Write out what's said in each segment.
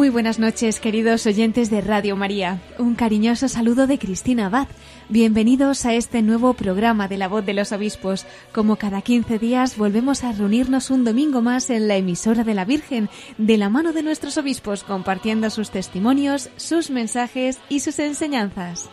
Muy buenas noches, queridos oyentes de Radio María. Un cariñoso saludo de Cristina Abad. Bienvenidos a este nuevo programa de la voz de los obispos. Como cada 15 días volvemos a reunirnos un domingo más en la emisora de la Virgen, de la mano de nuestros obispos, compartiendo sus testimonios, sus mensajes y sus enseñanzas.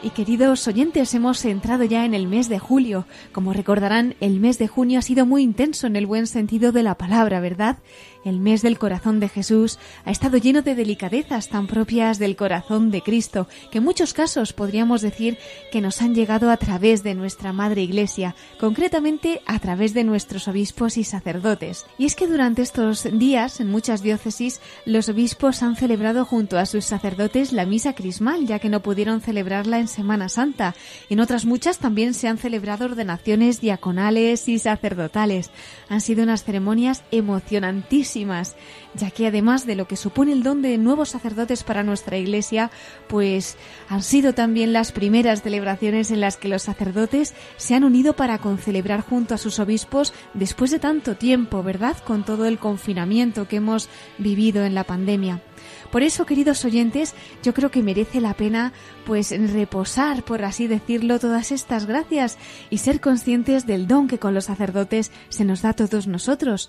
Y queridos oyentes, hemos entrado ya en el mes de julio. Como recordarán, el mes de junio ha sido muy intenso en el buen sentido de la palabra, ¿verdad? El mes del corazón de Jesús ha estado lleno de delicadezas tan propias del corazón de Cristo, que en muchos casos podríamos decir que nos han llegado a través de nuestra Madre Iglesia, concretamente a través de nuestros obispos y sacerdotes. Y es que durante estos días, en muchas diócesis, los obispos han celebrado junto a sus sacerdotes la misa crismal, ya que no pudieron celebrarla en Semana Santa. En otras muchas también se han celebrado ordenaciones diaconales y sacerdotales. Han sido unas ceremonias emocionantísimas ya que además de lo que supone el don de nuevos sacerdotes para nuestra Iglesia, pues han sido también las primeras celebraciones en las que los sacerdotes se han unido para concelebrar junto a sus obispos después de tanto tiempo, ¿verdad? Con todo el confinamiento que hemos vivido en la pandemia. Por eso, queridos oyentes, yo creo que merece la pena pues reposar, por así decirlo, todas estas gracias y ser conscientes del don que con los sacerdotes se nos da a todos nosotros.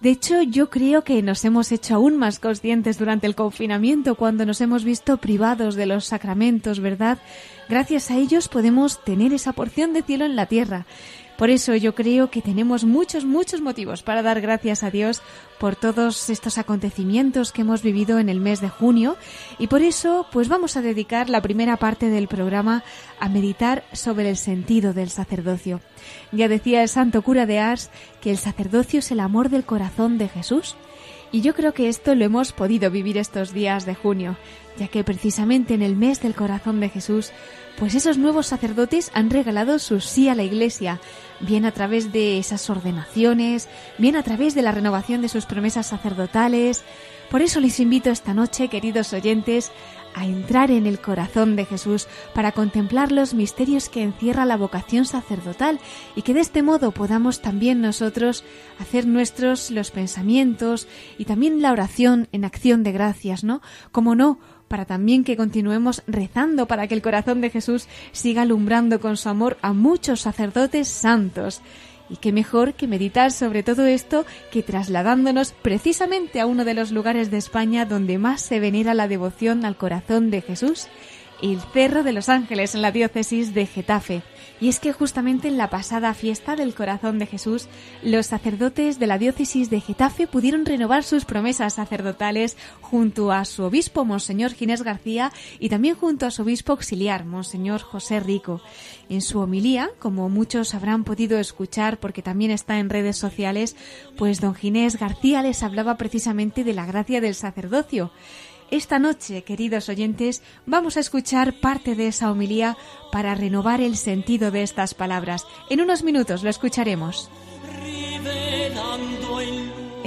De hecho, yo creo que nos hemos hecho aún más conscientes durante el confinamiento cuando nos hemos visto privados de los sacramentos, ¿verdad? Gracias a ellos podemos tener esa porción de cielo en la tierra. Por eso yo creo que tenemos muchos, muchos motivos para dar gracias a Dios por todos estos acontecimientos que hemos vivido en el mes de junio y por eso pues vamos a dedicar la primera parte del programa a meditar sobre el sentido del sacerdocio. Ya decía el santo cura de Ars que el sacerdocio es el amor del corazón de Jesús. Y yo creo que esto lo hemos podido vivir estos días de junio, ya que precisamente en el mes del corazón de Jesús, pues esos nuevos sacerdotes han regalado su sí a la Iglesia, bien a través de esas ordenaciones, bien a través de la renovación de sus promesas sacerdotales. Por eso les invito esta noche, queridos oyentes, a entrar en el corazón de Jesús para contemplar los misterios que encierra la vocación sacerdotal y que de este modo podamos también nosotros hacer nuestros los pensamientos y también la oración en acción de gracias, ¿no? Como no, para también que continuemos rezando para que el corazón de Jesús siga alumbrando con su amor a muchos sacerdotes santos. Y qué mejor que meditar sobre todo esto que trasladándonos precisamente a uno de los lugares de España donde más se venera la devoción al corazón de Jesús, el Cerro de los Ángeles en la diócesis de Getafe. Y es que justamente en la pasada fiesta del corazón de Jesús, los sacerdotes de la diócesis de Getafe pudieron renovar sus promesas sacerdotales junto a su obispo, Monseñor Ginés García, y también junto a su obispo auxiliar, Monseñor José Rico. En su homilía, como muchos habrán podido escuchar porque también está en redes sociales, pues don Ginés García les hablaba precisamente de la gracia del sacerdocio. Esta noche, queridos oyentes, vamos a escuchar parte de esa homilía para renovar el sentido de estas palabras. En unos minutos lo escucharemos.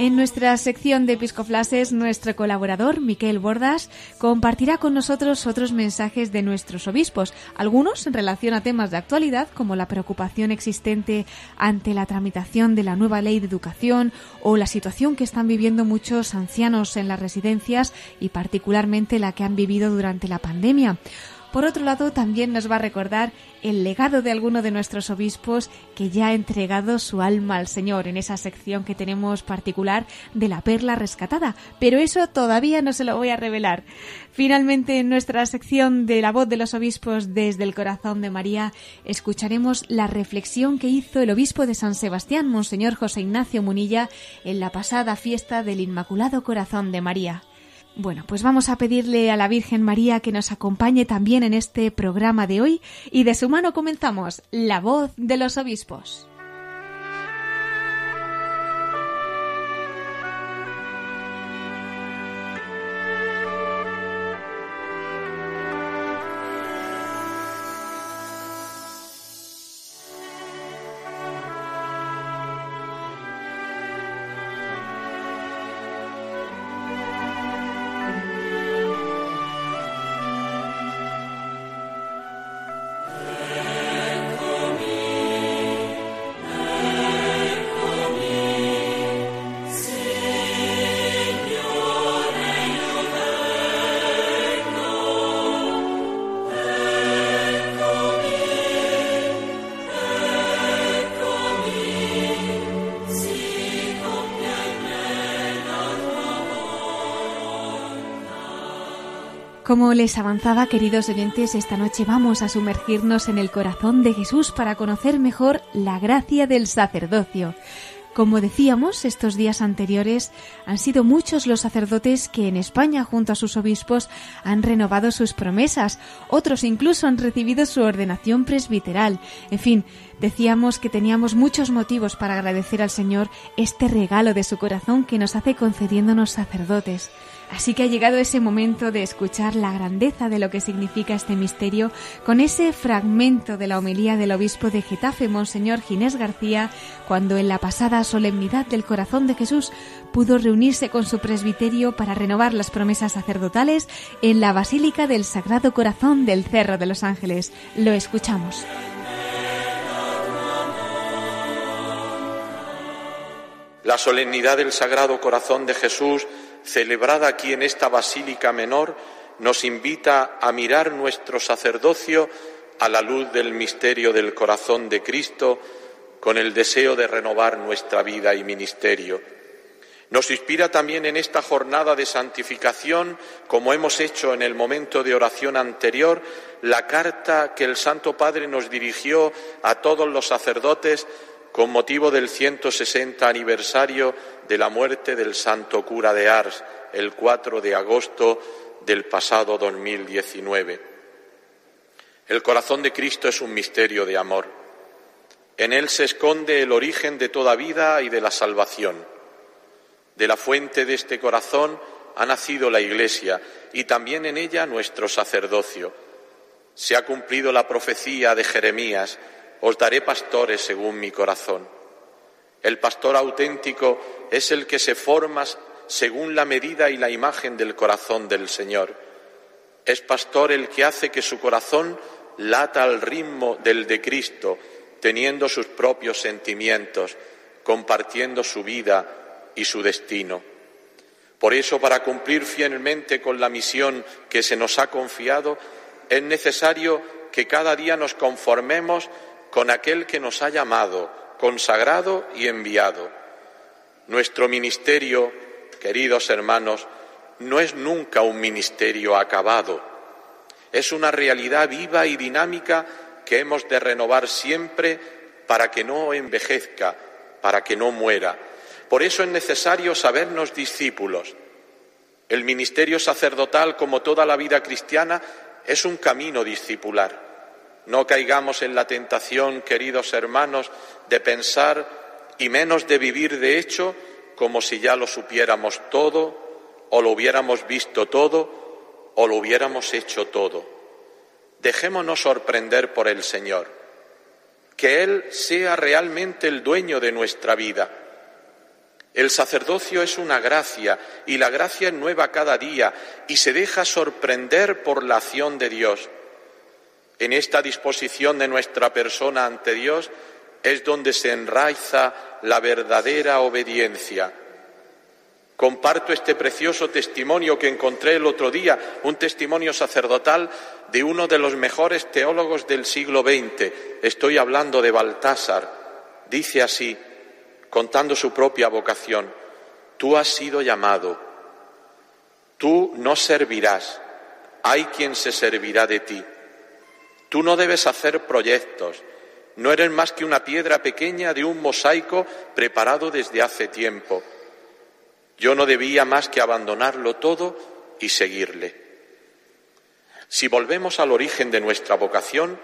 En nuestra sección de Episcoflases, nuestro colaborador, Miquel Bordas, compartirá con nosotros otros mensajes de nuestros obispos, algunos en relación a temas de actualidad, como la preocupación existente ante la tramitación de la nueva ley de educación o la situación que están viviendo muchos ancianos en las residencias y particularmente la que han vivido durante la pandemia. Por otro lado, también nos va a recordar el legado de alguno de nuestros obispos que ya ha entregado su alma al Señor en esa sección que tenemos particular de la perla rescatada. Pero eso todavía no se lo voy a revelar. Finalmente, en nuestra sección de la voz de los obispos desde el corazón de María, escucharemos la reflexión que hizo el obispo de San Sebastián, Monseñor José Ignacio Munilla, en la pasada fiesta del Inmaculado Corazón de María. Bueno, pues vamos a pedirle a la Virgen María que nos acompañe también en este programa de hoy y de su mano comenzamos La voz de los obispos. Como les avanzaba, queridos oyentes, esta noche vamos a sumergirnos en el corazón de Jesús para conocer mejor la gracia del sacerdocio. Como decíamos, estos días anteriores han sido muchos los sacerdotes que en España, junto a sus obispos, han renovado sus promesas. Otros incluso han recibido su ordenación presbiteral. En fin, decíamos que teníamos muchos motivos para agradecer al Señor este regalo de su corazón que nos hace concediéndonos sacerdotes. Así que ha llegado ese momento de escuchar la grandeza de lo que significa este misterio con ese fragmento de la homilía del obispo de Getafe, Monseñor Ginés García, cuando en la pasada solemnidad del corazón de Jesús pudo reunirse con su presbiterio para renovar las promesas sacerdotales en la Basílica del Sagrado Corazón del Cerro de los Ángeles. Lo escuchamos. La solemnidad del Sagrado Corazón de Jesús celebrada aquí en esta Basílica Menor, nos invita a mirar nuestro sacerdocio a la luz del misterio del corazón de Cristo, con el deseo de renovar nuestra vida y ministerio. Nos inspira también en esta jornada de santificación, como hemos hecho en el momento de oración anterior, la carta que el Santo Padre nos dirigió a todos los sacerdotes con motivo del 160 aniversario de la muerte del santo cura de Ars, el 4 de agosto del pasado 2019. El corazón de Cristo es un misterio de amor. En él se esconde el origen de toda vida y de la salvación. De la fuente de este corazón ha nacido la Iglesia y también en ella nuestro sacerdocio. Se ha cumplido la profecía de Jeremías os daré pastores según mi corazón. El pastor auténtico es el que se forma según la medida y la imagen del corazón del Señor. Es pastor el que hace que su corazón lata al ritmo del de Cristo, teniendo sus propios sentimientos, compartiendo su vida y su destino. Por eso, para cumplir fielmente con la misión que se nos ha confiado, es necesario que cada día nos conformemos con aquel que nos ha llamado, consagrado y enviado. Nuestro ministerio, queridos hermanos, no es nunca un ministerio acabado, es una realidad viva y dinámica que hemos de renovar siempre para que no envejezca, para que no muera. Por eso es necesario sabernos discípulos. El ministerio sacerdotal, como toda la vida cristiana, es un camino discipular. No caigamos en la tentación, queridos hermanos, de pensar y menos de vivir de hecho como si ya lo supiéramos todo o lo hubiéramos visto todo o lo hubiéramos hecho todo. Dejémonos sorprender por el Señor, que Él sea realmente el dueño de nuestra vida. El sacerdocio es una gracia y la gracia es nueva cada día y se deja sorprender por la acción de Dios. En esta disposición de nuestra persona ante Dios es donde se enraiza la verdadera obediencia. Comparto este precioso testimonio que encontré el otro día, un testimonio sacerdotal de uno de los mejores teólogos del siglo XX. Estoy hablando de Baltasar. Dice así, contando su propia vocación, tú has sido llamado, tú no servirás, hay quien se servirá de ti. Tú no debes hacer proyectos, no eres más que una piedra pequeña de un mosaico preparado desde hace tiempo. Yo no debía más que abandonarlo todo y seguirle. Si volvemos al origen de nuestra vocación,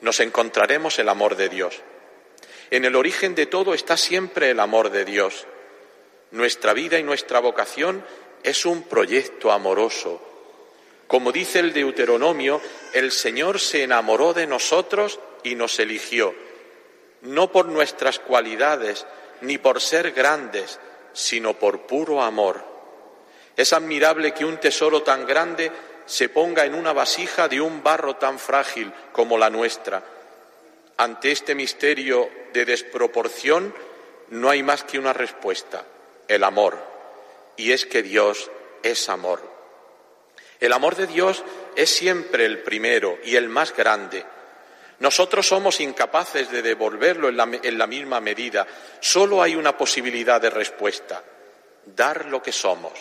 nos encontraremos el amor de Dios. En el origen de todo está siempre el amor de Dios. Nuestra vida y nuestra vocación es un proyecto amoroso, como dice el Deuteronomio, el Señor se enamoró de nosotros y nos eligió, no por nuestras cualidades ni por ser grandes, sino por puro amor. Es admirable que un tesoro tan grande se ponga en una vasija de un barro tan frágil como la nuestra. Ante este misterio de desproporción no hay más que una respuesta, el amor. Y es que Dios es amor. El amor de Dios es siempre el primero y el más grande. Nosotros somos incapaces de devolverlo en la, misma medida. Solo hay una posibilidad de respuesta, dar lo que somos,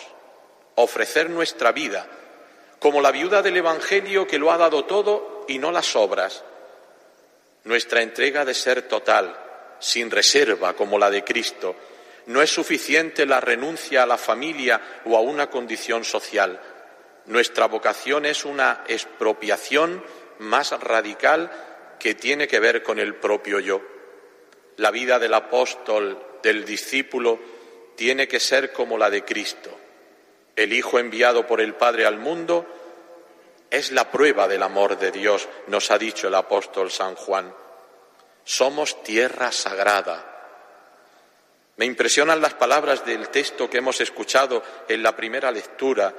ofrecer nuestra vida, como la viuda del Evangelio que lo ha dado todo y no las obras. Nuestra entrega de ser total, sin reserva, como la de Cristo. No es suficiente la renuncia a la familia o a una condición social. Nuestra vocación es una expropiación más radical que tiene que ver con el propio yo. La vida del apóstol, del discípulo, tiene que ser como la de Cristo. El Hijo enviado por el Padre al mundo es la prueba del amor de Dios, nos ha dicho el apóstol San Juan. Somos tierra sagrada. Me impresionan las palabras del texto que hemos escuchado en la primera lectura.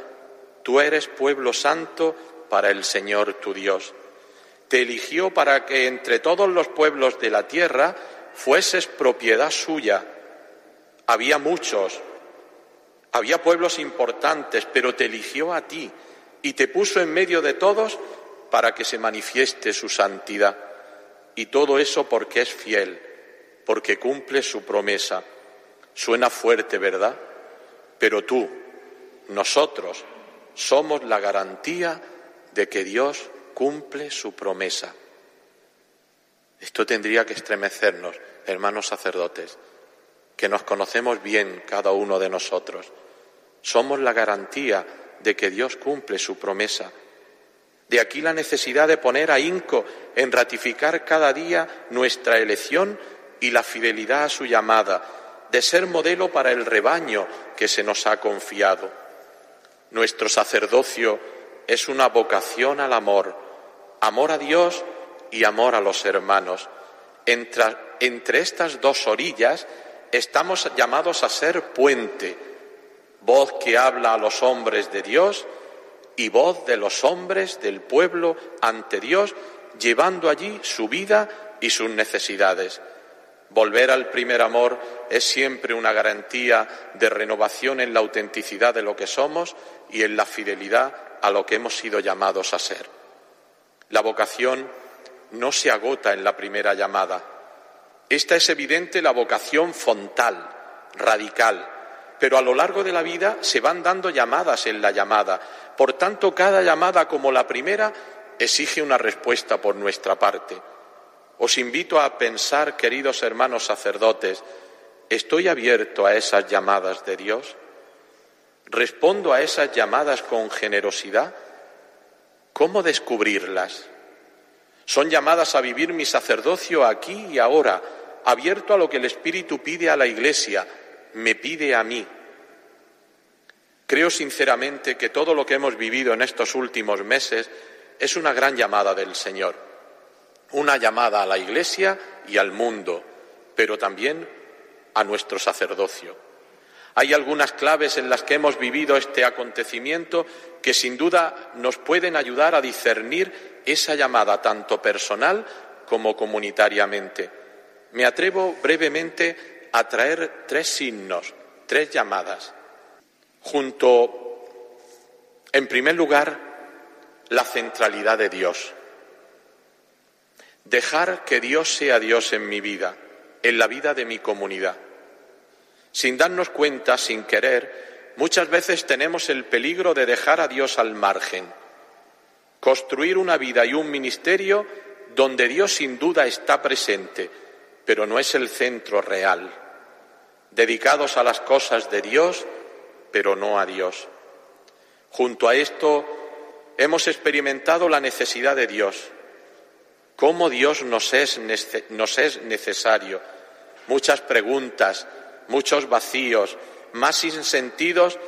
Tú eres pueblo santo para el Señor tu Dios. Te eligió para que entre todos los pueblos de la tierra fueses propiedad suya. Había muchos, había pueblos importantes, pero te eligió a ti y te puso en medio de todos para que se manifieste su santidad. Y todo eso porque es fiel, porque cumple su promesa. Suena fuerte, ¿verdad? Pero tú, nosotros, somos la garantía de que Dios cumple su promesa. Esto tendría que estremecernos, hermanos sacerdotes, que nos conocemos bien cada uno de nosotros. Somos la garantía de que Dios cumple su promesa. De aquí la necesidad de poner ahínco en ratificar cada día nuestra elección y la fidelidad a su llamada, de ser modelo para el rebaño que se nos ha confiado. Nuestro sacerdocio es una vocación al amor, amor a Dios y amor a los hermanos. Entre, estas dos orillas estamos llamados a ser puente, voz que habla a los hombres de Dios y voz de los hombres del pueblo ante Dios, llevando allí su vida y sus necesidades. Volver al primer amor es siempre una garantía de renovación en la autenticidad de lo que somos y en la fidelidad a lo que hemos sido llamados a ser. La vocación no se agota en la primera llamada. Esta es evidente la vocación fontal, radical, pero a lo largo de la vida se van dando llamadas en la llamada. Por tanto, cada llamada como la primera exige una respuesta por nuestra parte. Os invito a pensar, queridos hermanos sacerdotes, ¿estoy abierto a esas llamadas de Dios? ¿Respondo a esas llamadas con generosidad? ¿Cómo descubrirlas? Son llamadas a vivir mi sacerdocio aquí y ahora, abierto a lo que el Espíritu pide a la Iglesia, me pide a mí. Creo sinceramente que todo lo que hemos vivido en estos últimos meses es una gran llamada del Señor, una llamada a la Iglesia y al mundo, pero también a nuestro sacerdocio. Hay algunas claves en las que hemos vivido este acontecimiento que sin duda nos pueden ayudar a discernir esa llamada tanto personal como comunitariamente. Me atrevo brevemente a traer tres signos, tres llamadas. Junto, en primer lugar, la centralidad de Dios. Dejar que Dios sea Dios en mi vida, en la vida de mi comunidad. Sin darnos cuenta, sin querer, muchas veces tenemos el peligro de dejar a Dios al margen. Construir una vida y un ministerio donde Dios sin duda está presente, pero no es el centro real, dedicados a las cosas de Dios, pero no a Dios. Junto a esto, hemos experimentado la necesidad de Dios, cómo Dios nos es, nos es necesario, muchas preguntas, muchos vacíos, más insentidos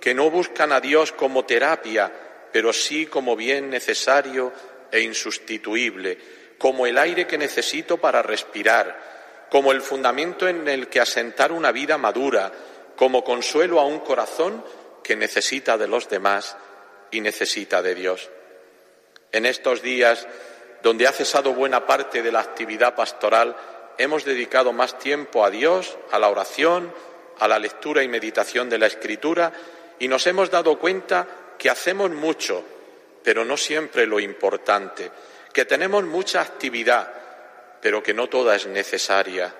que no buscan a Dios como terapia, pero sí como bien necesario e insustituible, como el aire que necesito para respirar, como el fundamento en el que asentar una vida madura, como consuelo a un corazón que necesita de los demás y necesita de Dios. En estos días, donde ha cesado buena parte de la actividad pastoral, hemos dedicado más tiempo a Dios, a la oración, a la lectura y meditación de la Escritura, y nos hemos dado cuenta que hacemos mucho, pero no siempre lo importante que tenemos mucha actividad, pero que no toda es necesaria.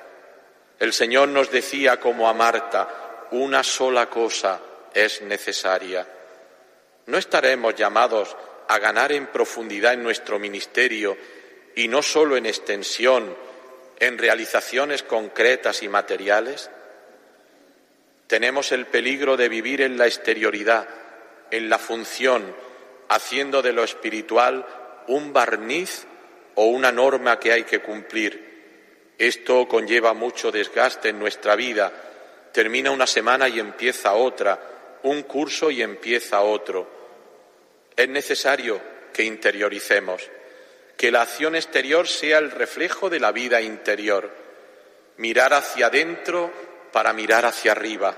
El Señor nos decía como a Marta, una sola cosa es necesaria. ¿No estaremos llamados a ganar en profundidad en nuestro ministerio y no solo en extensión, en realizaciones concretas y materiales? Tenemos el peligro de vivir en la exterioridad, en la función, haciendo de lo espiritual un barniz o una norma que hay que cumplir. Esto conlleva mucho desgaste en nuestra vida. Termina una semana y empieza otra, un curso y empieza otro. Es necesario que interioricemos, que la acción exterior sea el reflejo de la vida interior, mirar hacia adentro para mirar hacia arriba,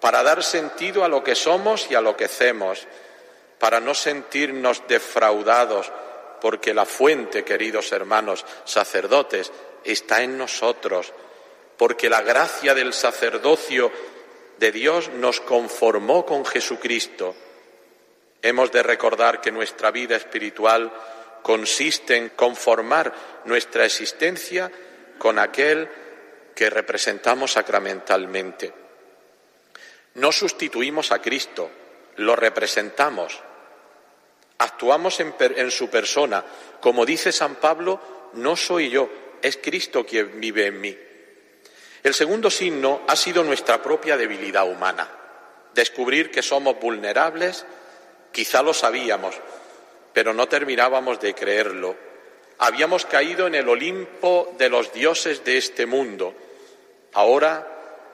para dar sentido a lo que somos y a lo que hacemos, para no sentirnos defraudados, porque la fuente, queridos hermanos sacerdotes, está en nosotros, porque la gracia del sacerdocio de Dios nos conformó con Jesucristo. Hemos de recordar que nuestra vida espiritual consiste en conformar nuestra existencia con aquel que representamos sacramentalmente. No sustituimos a Cristo, lo representamos, actuamos en, en, su persona. Como dice San Pablo, no soy yo, es Cristo quien vive en mí. El segundo signo ha sido nuestra propia debilidad humana, descubrir que somos vulnerables, quizá lo sabíamos, pero no terminábamos de creerlo. Habíamos caído en el Olimpo de los dioses de este mundo. Ahora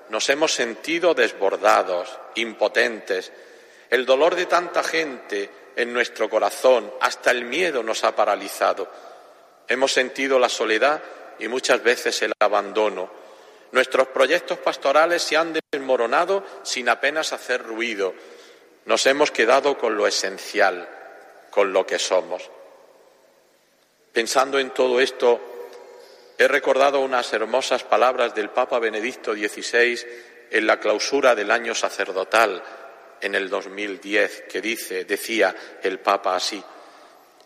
nos hemos sentido desbordados, impotentes. El dolor de tanta gente en nuestro corazón, hasta el miedo nos ha paralizado. Hemos sentido la soledad y muchas veces el abandono. Nuestros proyectos pastorales se han desmoronado sin apenas hacer ruido. Nos hemos quedado con lo esencial, con lo que somos. Pensando en todo esto, he recordado unas hermosas palabras del Papa Benedicto XVI en la clausura del año sacerdotal en el 2010 que dice, decía el Papa así,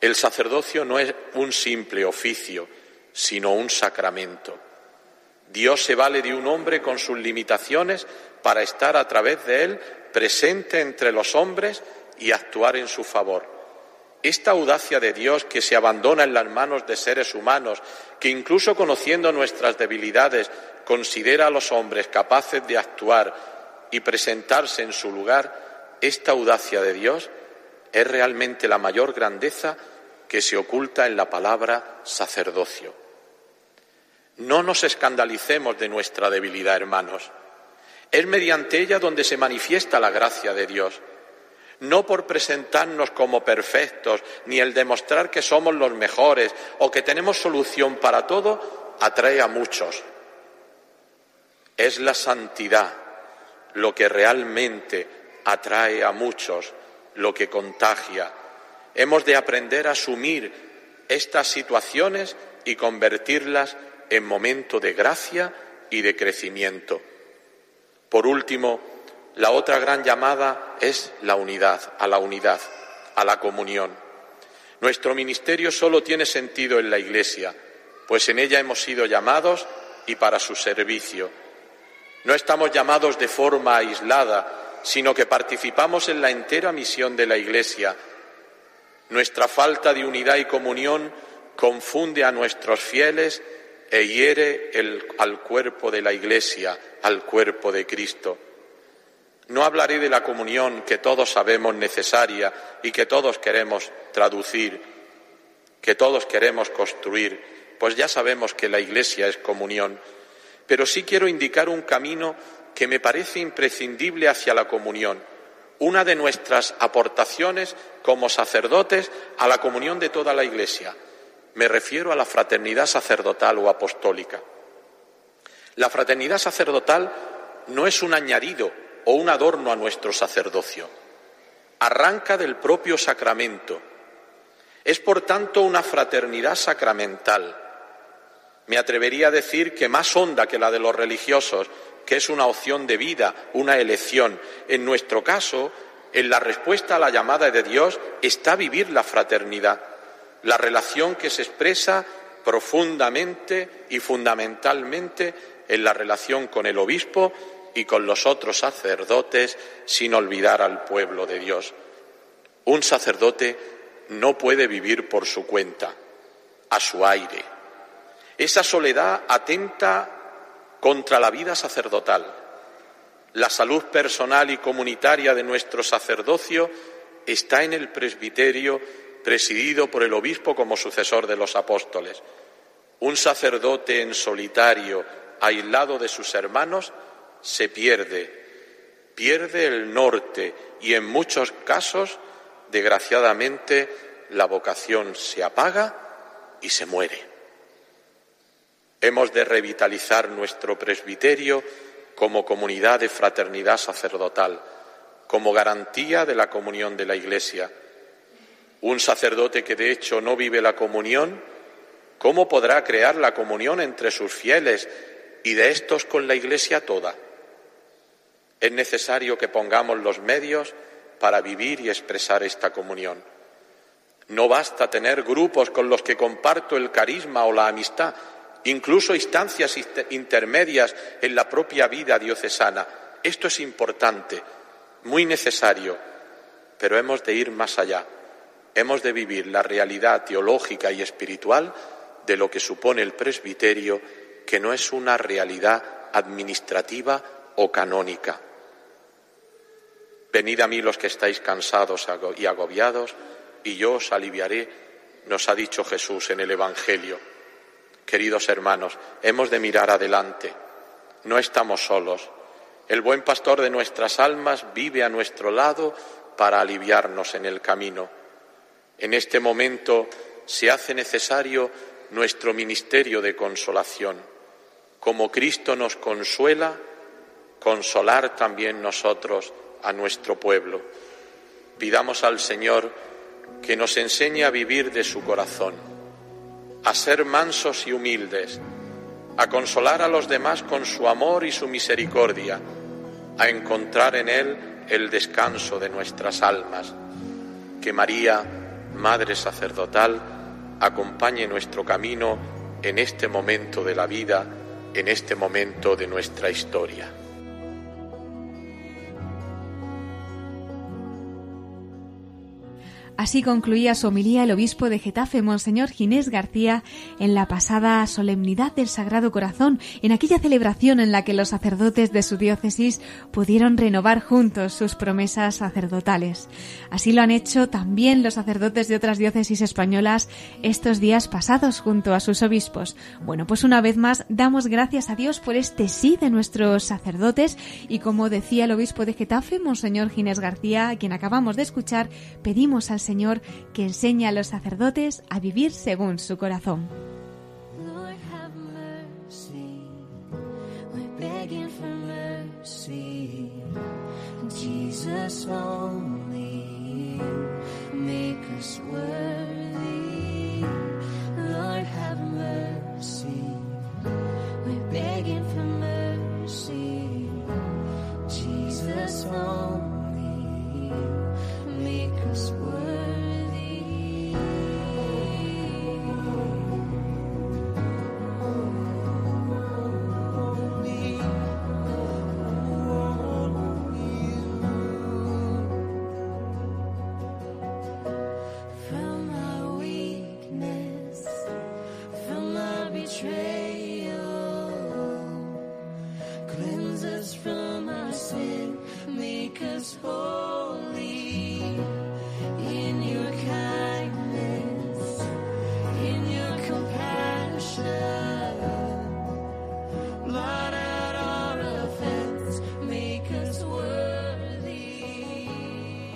el sacerdocio no es un simple oficio, sino un sacramento. Dios se vale de un hombre con sus limitaciones para estar a través de él presente entre los hombres y actuar en su favor. Esta audacia de Dios que se abandona en las manos de seres humanos, que incluso conociendo nuestras debilidades considera a los hombres capaces de actuar y presentarse en su lugar, esta audacia de Dios es realmente la mayor grandeza que se oculta en la palabra sacerdocio. No nos escandalicemos de nuestra debilidad, hermanos. Es mediante ella donde se manifiesta la gracia de Dios. No por presentarnos como perfectos, ni el demostrar que somos los mejores o que tenemos solución para todo, atrae a muchos. Es la santidad lo que realmente atrae a muchos, lo que contagia. Hemos de aprender a asumir estas situaciones y convertirlas en momento de gracia y de crecimiento. Por último, la otra gran llamada es la unidad, a la unidad, a la comunión. Nuestro ministerio solo tiene sentido en la Iglesia, pues en ella hemos sido llamados y para su servicio. No estamos llamados de forma aislada, sino que participamos en la entera misión de la Iglesia. Nuestra falta de unidad y comunión confunde a nuestros fieles e hiere al cuerpo de la Iglesia, al cuerpo de Cristo. No hablaré de la comunión que todos sabemos necesaria y que todos queremos traducir, que todos queremos construir, pues ya sabemos que la Iglesia es comunión, pero sí quiero indicar un camino que me parece imprescindible hacia la comunión, una de nuestras aportaciones como sacerdotes a la comunión de toda la Iglesia, me refiero a la fraternidad sacerdotal o apostólica. La fraternidad sacerdotal no es un añadido o un adorno a nuestro sacerdocio. Arranca del propio sacramento. Es, por tanto, una fraternidad sacramental. Me atrevería a decir que más honda que la de los religiosos, que es una opción de vida, una elección. En nuestro caso, en la respuesta a la llamada de Dios está vivir la fraternidad la relación que se expresa profundamente y fundamentalmente en la relación con el obispo y con los otros sacerdotes, sin olvidar al pueblo de Dios. Un sacerdote no puede vivir por su cuenta, a su aire. Esa soledad atenta contra la vida sacerdotal. La salud personal y comunitaria de nuestro sacerdocio está en el presbiterio presidido por el obispo como sucesor de los apóstoles. Un sacerdote en solitario, aislado de sus hermanos, se pierde, pierde el norte y en muchos casos, desgraciadamente, la vocación se apaga y se muere. Hemos de revitalizar nuestro presbiterio como comunidad de fraternidad sacerdotal, como garantía de la comunión de la Iglesia. Un sacerdote que de hecho no vive la comunión, ¿cómo podrá crear la comunión entre sus fieles y de estos con la Iglesia toda? Es necesario que pongamos los medios para vivir y expresar esta comunión. No basta tener grupos con los que comparto el carisma o la amistad, incluso instancias intermedias en la propia vida diocesana. Esto es importante, muy necesario, pero hemos de ir más allá. Hemos de vivir la realidad teológica y espiritual de lo que supone el presbiterio, que no es una realidad administrativa o canónica. Venid a mí los que estáis cansados y agobiados, y yo os aliviaré, nos ha dicho Jesús en el Evangelio. Queridos hermanos, hemos de mirar adelante. No estamos solos. El buen pastor de nuestras almas vive a nuestro lado para aliviarnos en el camino. En este momento se hace necesario nuestro ministerio de consolación. Como Cristo nos consuela, consolar también nosotros a nuestro pueblo. Pidamos al Señor que nos enseñe a vivir de su corazón, a ser mansos y humildes, a consolar a los demás con su amor y su misericordia, a encontrar en Él el descanso de nuestras almas. Que María, Madre sacerdotal, acompañe nuestro camino en este momento de la vida, en este momento de nuestra historia. Así concluía su homilía el obispo de Getafe, Monseñor Ginés García, en la pasada solemnidad del Sagrado Corazón, en aquella celebración en la que los sacerdotes de su diócesis pudieron renovar juntos sus promesas sacerdotales. Así lo han hecho también los sacerdotes de otras diócesis españolas estos días pasados junto a sus obispos. Bueno, pues una vez más damos gracias a Dios por este sí de nuestros sacerdotes y como decía el obispo de Getafe, Monseñor Ginés García, a quien acabamos de escuchar, pedimos al Señor que enseña a los sacerdotes a vivir según su corazón.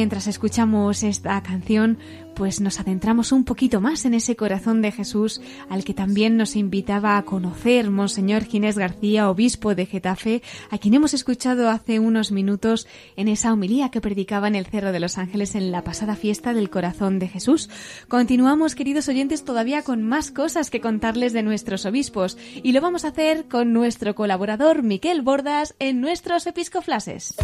Mientras escuchamos esta canción, pues nos adentramos un poquito más en ese corazón de Jesús al que también nos invitaba a conocer Monseñor Ginés García, obispo de Getafe, a quien hemos escuchado hace unos minutos en esa homilía que predicaba en el Cerro de los Ángeles en la pasada fiesta del corazón de Jesús. Continuamos, queridos oyentes, todavía con más cosas que contarles de nuestros obispos y lo vamos a hacer con nuestro colaborador Miquel Bordas en nuestros episcoflases.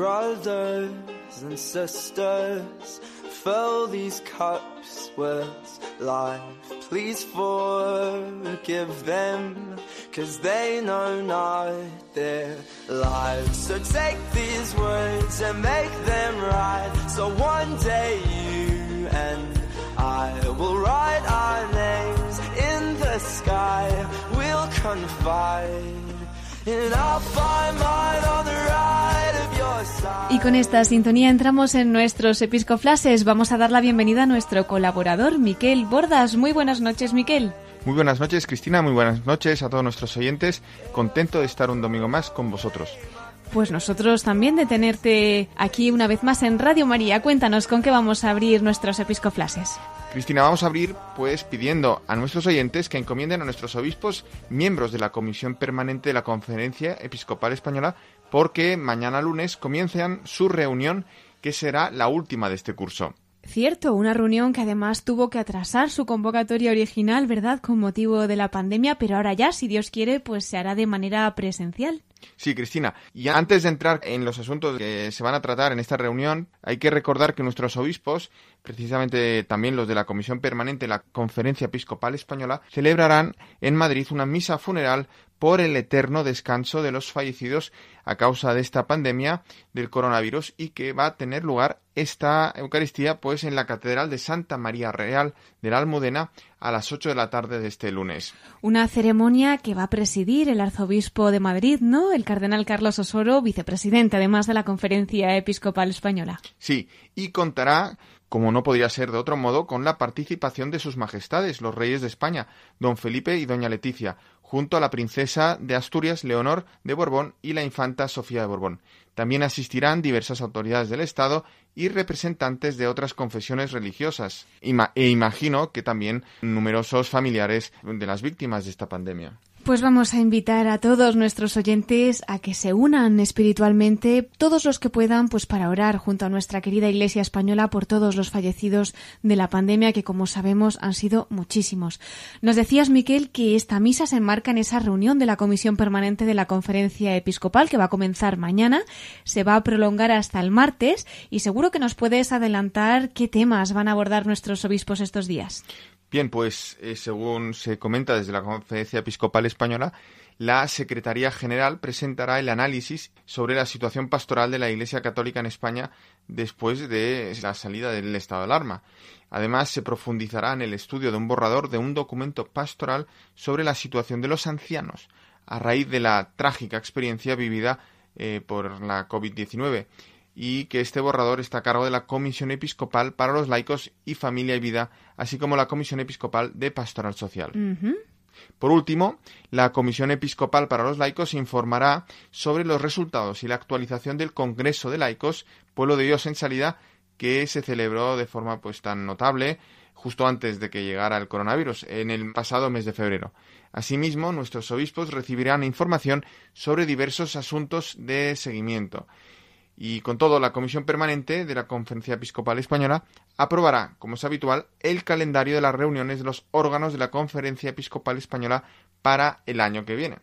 Brothers and sisters, fill these cups with life. Please forgive them, cause they know not their lives. So take these words and make them right. So one day you and I will write our names in the sky. We'll confide. Y con esta sintonía entramos en nuestros episcoflases. Vamos a dar la bienvenida a nuestro colaborador, Miquel Bordas. Muy buenas noches, Miquel. Muy buenas noches, Cristina. Muy buenas noches a todos nuestros oyentes. Contento de estar un domingo más con vosotros. Pues nosotros también de tenerte aquí una vez más en Radio María. Cuéntanos con qué vamos a abrir nuestros episcoflases. Cristina, vamos a abrir pues pidiendo a nuestros oyentes que encomienden a nuestros obispos, miembros de la Comisión Permanente de la Conferencia Episcopal Española, porque mañana lunes comienzan su reunión, que será la última de este curso. Cierto, una reunión que además tuvo que atrasar su convocatoria original, ¿verdad?, con motivo de la pandemia, pero ahora ya, si Dios quiere, pues se hará de manera presencial. Sí, Cristina. Y antes de entrar en los asuntos que se van a tratar en esta reunión, hay que recordar que nuestros obispos, precisamente también los de la Comisión Permanente de la Conferencia Episcopal Española, celebrarán en Madrid una misa funeral por el eterno descanso de los fallecidos a causa de esta pandemia del coronavirus y que va a tener lugar esta Eucaristía pues en la Catedral de Santa María Real de la Almudena a las 8 de la tarde de este lunes. Una ceremonia que va a presidir el arzobispo de Madrid, ¿no? El cardenal Carlos Osoro, vicepresidente además de la Conferencia Episcopal Española. Sí, y contará como no podría ser de otro modo, con la participación de sus majestades, los reyes de España, don Felipe y doña Leticia, junto a la princesa de Asturias, Leonor de Borbón, y la infanta Sofía de Borbón. También asistirán diversas autoridades del Estado y representantes de otras confesiones religiosas, e imagino que también numerosos familiares de las víctimas de esta pandemia. Pues vamos a invitar a todos nuestros oyentes a que se unan espiritualmente, todos los que puedan, pues para orar junto a nuestra querida Iglesia española por todos los fallecidos de la pandemia, que como sabemos han sido muchísimos. Nos decías, Miquel, que esta misa se enmarca en esa reunión de la Comisión Permanente de la Conferencia Episcopal que va a comenzar mañana, se va a prolongar hasta el martes y seguro que nos puedes adelantar qué temas van a abordar nuestros obispos estos días. Bien, pues eh, según se comenta desde la Conferencia Episcopal Española, la Secretaría General presentará el análisis sobre la situación pastoral de la Iglesia Católica en España después de la salida del estado de alarma. Además, se profundizará en el estudio de un borrador de un documento pastoral sobre la situación de los ancianos a raíz de la trágica experiencia vivida eh, por la COVID-19 y que este borrador está a cargo de la Comisión Episcopal para los Laicos y Familia y Vida, así como la Comisión Episcopal de Pastoral Social. Por último, la Comisión Episcopal para los Laicos informará sobre los resultados y la actualización del Congreso de Laicos, Pueblo de Dios en Salida, que se celebró de forma pues tan notable justo antes de que llegara el coronavirus, en el pasado mes de febrero. Asimismo, nuestros obispos recibirán información sobre diversos asuntos de seguimiento. Y con todo, la Comisión Permanente de la Conferencia Episcopal Española aprobará, como es habitual, el calendario de las reuniones de los órganos de la Conferencia Episcopal Española para el año que viene.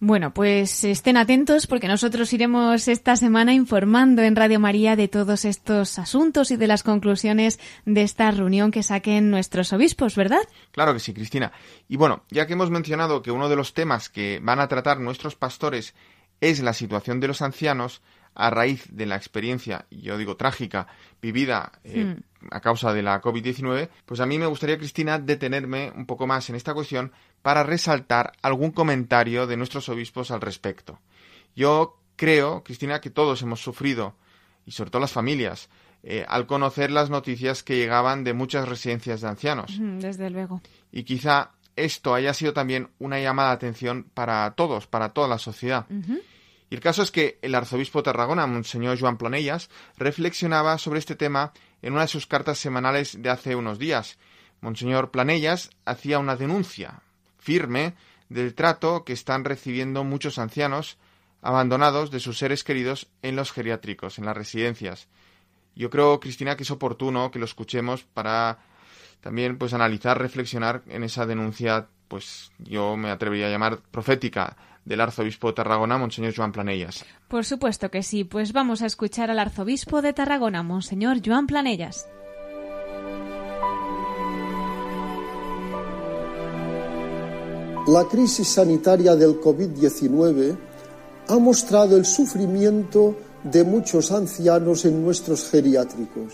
Bueno, pues estén atentos porque nosotros iremos esta semana informando en Radio María de todos estos asuntos y de las conclusiones de esta reunión que saquen nuestros obispos, ¿verdad? Claro que sí, Cristina. Y bueno, ya que hemos mencionado que uno de los temas que van a tratar nuestros pastores es la situación de los ancianos, a raíz de la experiencia, yo digo trágica, vivida eh, hmm. a causa de la COVID-19, pues a mí me gustaría, Cristina, detenerme un poco más en esta cuestión para resaltar algún comentario de nuestros obispos al respecto. Yo creo, Cristina, que todos hemos sufrido, y sobre todo las familias, eh, al conocer las noticias que llegaban de muchas residencias de ancianos. Desde luego. Y quizá esto haya sido también una llamada de atención para todos, para toda la sociedad. El caso es que el arzobispo de Tarragona, Monseñor Joan Planellas, reflexionaba sobre este tema en una de sus cartas semanales de hace unos días. Monseñor Planellas hacía una denuncia firme del trato que están recibiendo muchos ancianos abandonados de sus seres queridos en los geriátricos, en las residencias. Yo creo, Cristina, que es oportuno que lo escuchemos para también pues analizar, reflexionar en esa denuncia, pues yo me atrevería a llamar profética del arzobispo de Tarragona, Monseñor Joan Planellas. Por supuesto que sí, pues vamos a escuchar al arzobispo de Tarragona, Monseñor Joan Planellas. La crisis sanitaria del COVID-19 ha mostrado el sufrimiento de muchos ancianos en nuestros geriátricos.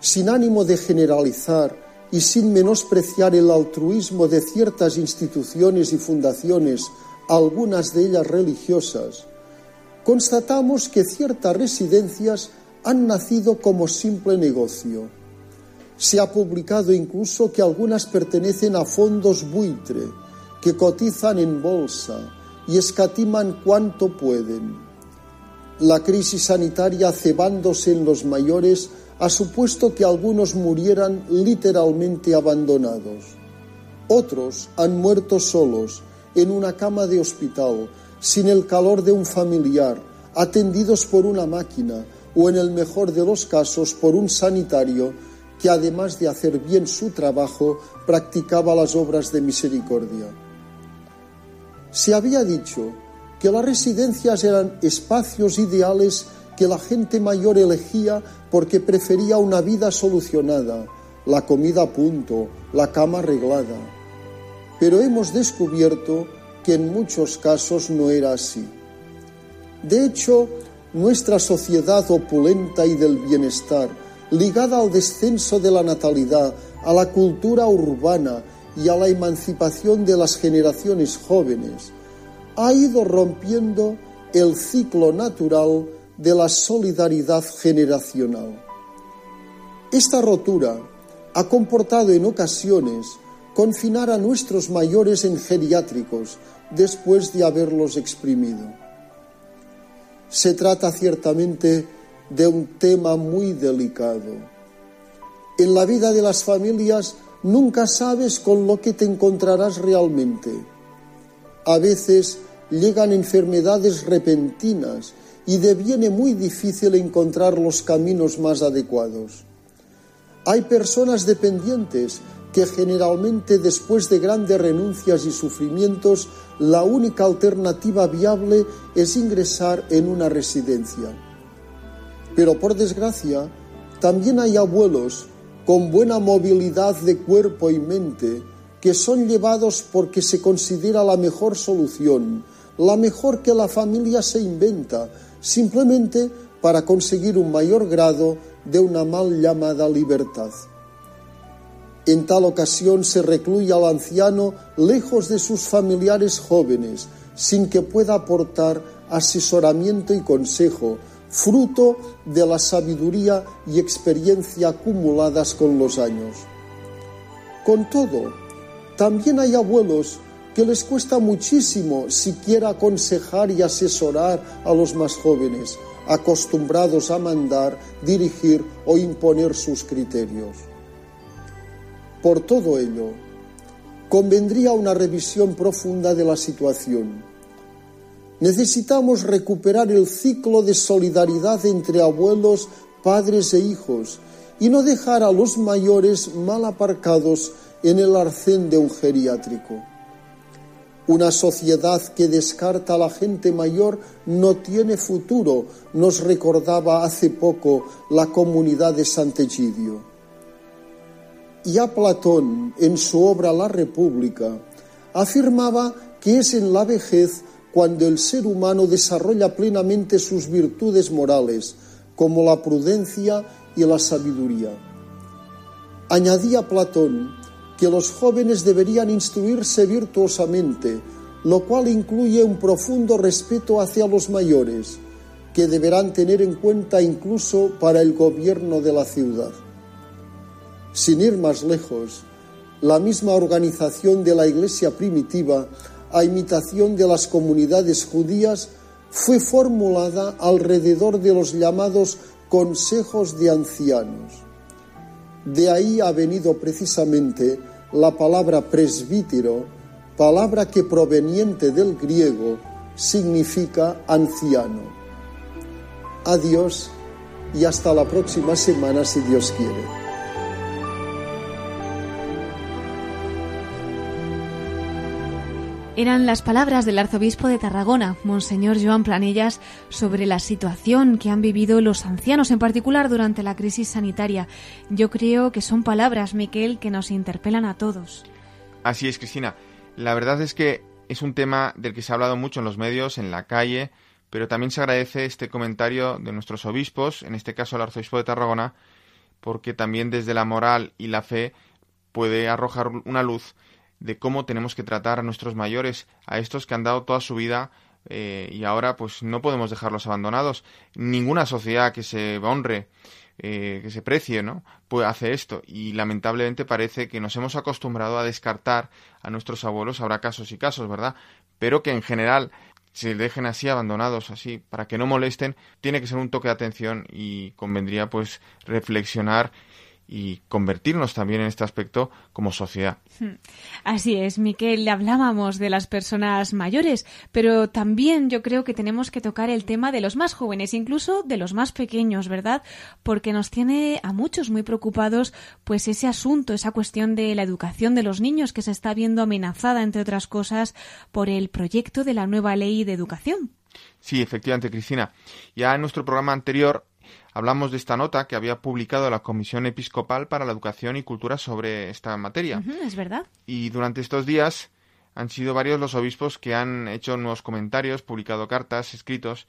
Sin ánimo de generalizar y sin menospreciar el altruismo de ciertas instituciones y fundaciones, algunas de ellas religiosas, constatamos que ciertas residencias han nacido como simple negocio. Se ha publicado incluso que algunas pertenecen a fondos buitre, que cotizan en bolsa y escatiman cuanto pueden. La crisis sanitaria cebándose en los mayores ha supuesto que algunos murieran literalmente abandonados. Otros han muerto solos en una cama de hospital, sin el calor de un familiar, atendidos por una máquina o en el mejor de los casos por un sanitario que además de hacer bien su trabajo practicaba las obras de misericordia. Se había dicho que las residencias eran espacios ideales que la gente mayor elegía porque prefería una vida solucionada, la comida a punto, la cama arreglada. Pero hemos descubierto que en muchos casos no era así. De hecho, nuestra sociedad opulenta y del bienestar, ligada al descenso de la natalidad, a la cultura urbana y a la emancipación de las generaciones jóvenes, ha ido rompiendo el ciclo natural de la solidaridad generacional. Esta rotura ha comportado en ocasiones confinar a nuestros mayores en geriátricos después de haberlos exprimido. Se trata ciertamente de un tema muy delicado. En la vida de las familias nunca sabes con lo que te encontrarás realmente. A veces llegan enfermedades repentinas y deviene muy difícil encontrar los caminos más adecuados. Hay personas dependientes que generalmente después de grandes renuncias y sufrimientos, la única alternativa viable es ingresar en una residencia. Pero por desgracia, también hay abuelos con buena movilidad de cuerpo y mente que son llevados porque se considera la mejor solución, la mejor que la familia se inventa, simplemente para conseguir un mayor grado de una mal llamada libertad. En tal ocasión se recluye al anciano lejos de sus familiares jóvenes, sin que pueda aportar asesoramiento y consejo, fruto de la sabiduría y experiencia acumuladas con los años. Con todo, también hay abuelos que les cuesta muchísimo siquiera aconsejar y asesorar a los más jóvenes, acostumbrados a mandar, dirigir o imponer sus criterios. Por todo ello, convendría una revisión profunda de la situación. Necesitamos recuperar el ciclo de solidaridad entre abuelos, padres e hijos y no dejar a los mayores mal aparcados en el arcén de un geriátrico. Una sociedad que descarta a la gente mayor no tiene futuro, nos recordaba hace poco la comunidad de Sant'Egidio. Ya Platón, en su obra La República, afirmaba que es en la vejez cuando el ser humano desarrolla plenamente sus virtudes morales, como la prudencia y la sabiduría. Añadía Platón que los jóvenes deberían instruirse virtuosamente, lo cual incluye un profundo respeto hacia los mayores, que deberán tener en cuenta incluso para el gobierno de la ciudad. Sin ir más lejos, la misma organización de la Iglesia primitiva, a imitación de las comunidades judías, fue formulada alrededor de los llamados consejos de ancianos. De ahí ha venido precisamente la palabra presbítero, palabra que proveniente del griego significa anciano. Adiós y hasta la próxima semana si Dios quiere. Eran las palabras del arzobispo de Tarragona, Monseñor Joan Planellas, sobre la situación que han vivido los ancianos, en particular durante la crisis sanitaria. Yo creo que son palabras, Miquel, que nos interpelan a todos. Así es, Cristina. La verdad es que es un tema del que se ha hablado mucho en los medios, en la calle, pero también se agradece este comentario de nuestros obispos, en este caso el arzobispo de Tarragona, porque también desde la moral y la fe puede arrojar una luz de cómo tenemos que tratar a nuestros mayores, a estos que han dado toda su vida eh, y ahora pues no podemos dejarlos abandonados. Ninguna sociedad que se honre, eh, que se precie, ¿no? Pues hace esto y lamentablemente parece que nos hemos acostumbrado a descartar a nuestros abuelos. Habrá casos y casos, ¿verdad? Pero que en general se dejen así abandonados, así, para que no molesten, tiene que ser un toque de atención y convendría pues reflexionar y convertirnos también en este aspecto como sociedad. Hmm. Así es, Miquel, hablábamos de las personas mayores, pero también yo creo que tenemos que tocar el tema de los más jóvenes, incluso de los más pequeños, ¿verdad? Porque nos tiene a muchos muy preocupados pues ese asunto, esa cuestión de la educación de los niños que se está viendo amenazada, entre otras cosas, por el proyecto de la nueva ley de educación. Sí, efectivamente, Cristina. Ya en nuestro programa anterior hablamos de esta nota que había publicado la Comisión Episcopal para la Educación y Cultura sobre esta materia. es verdad. Y durante estos días han sido varios los obispos que han hecho nuevos comentarios, publicado cartas, escritos,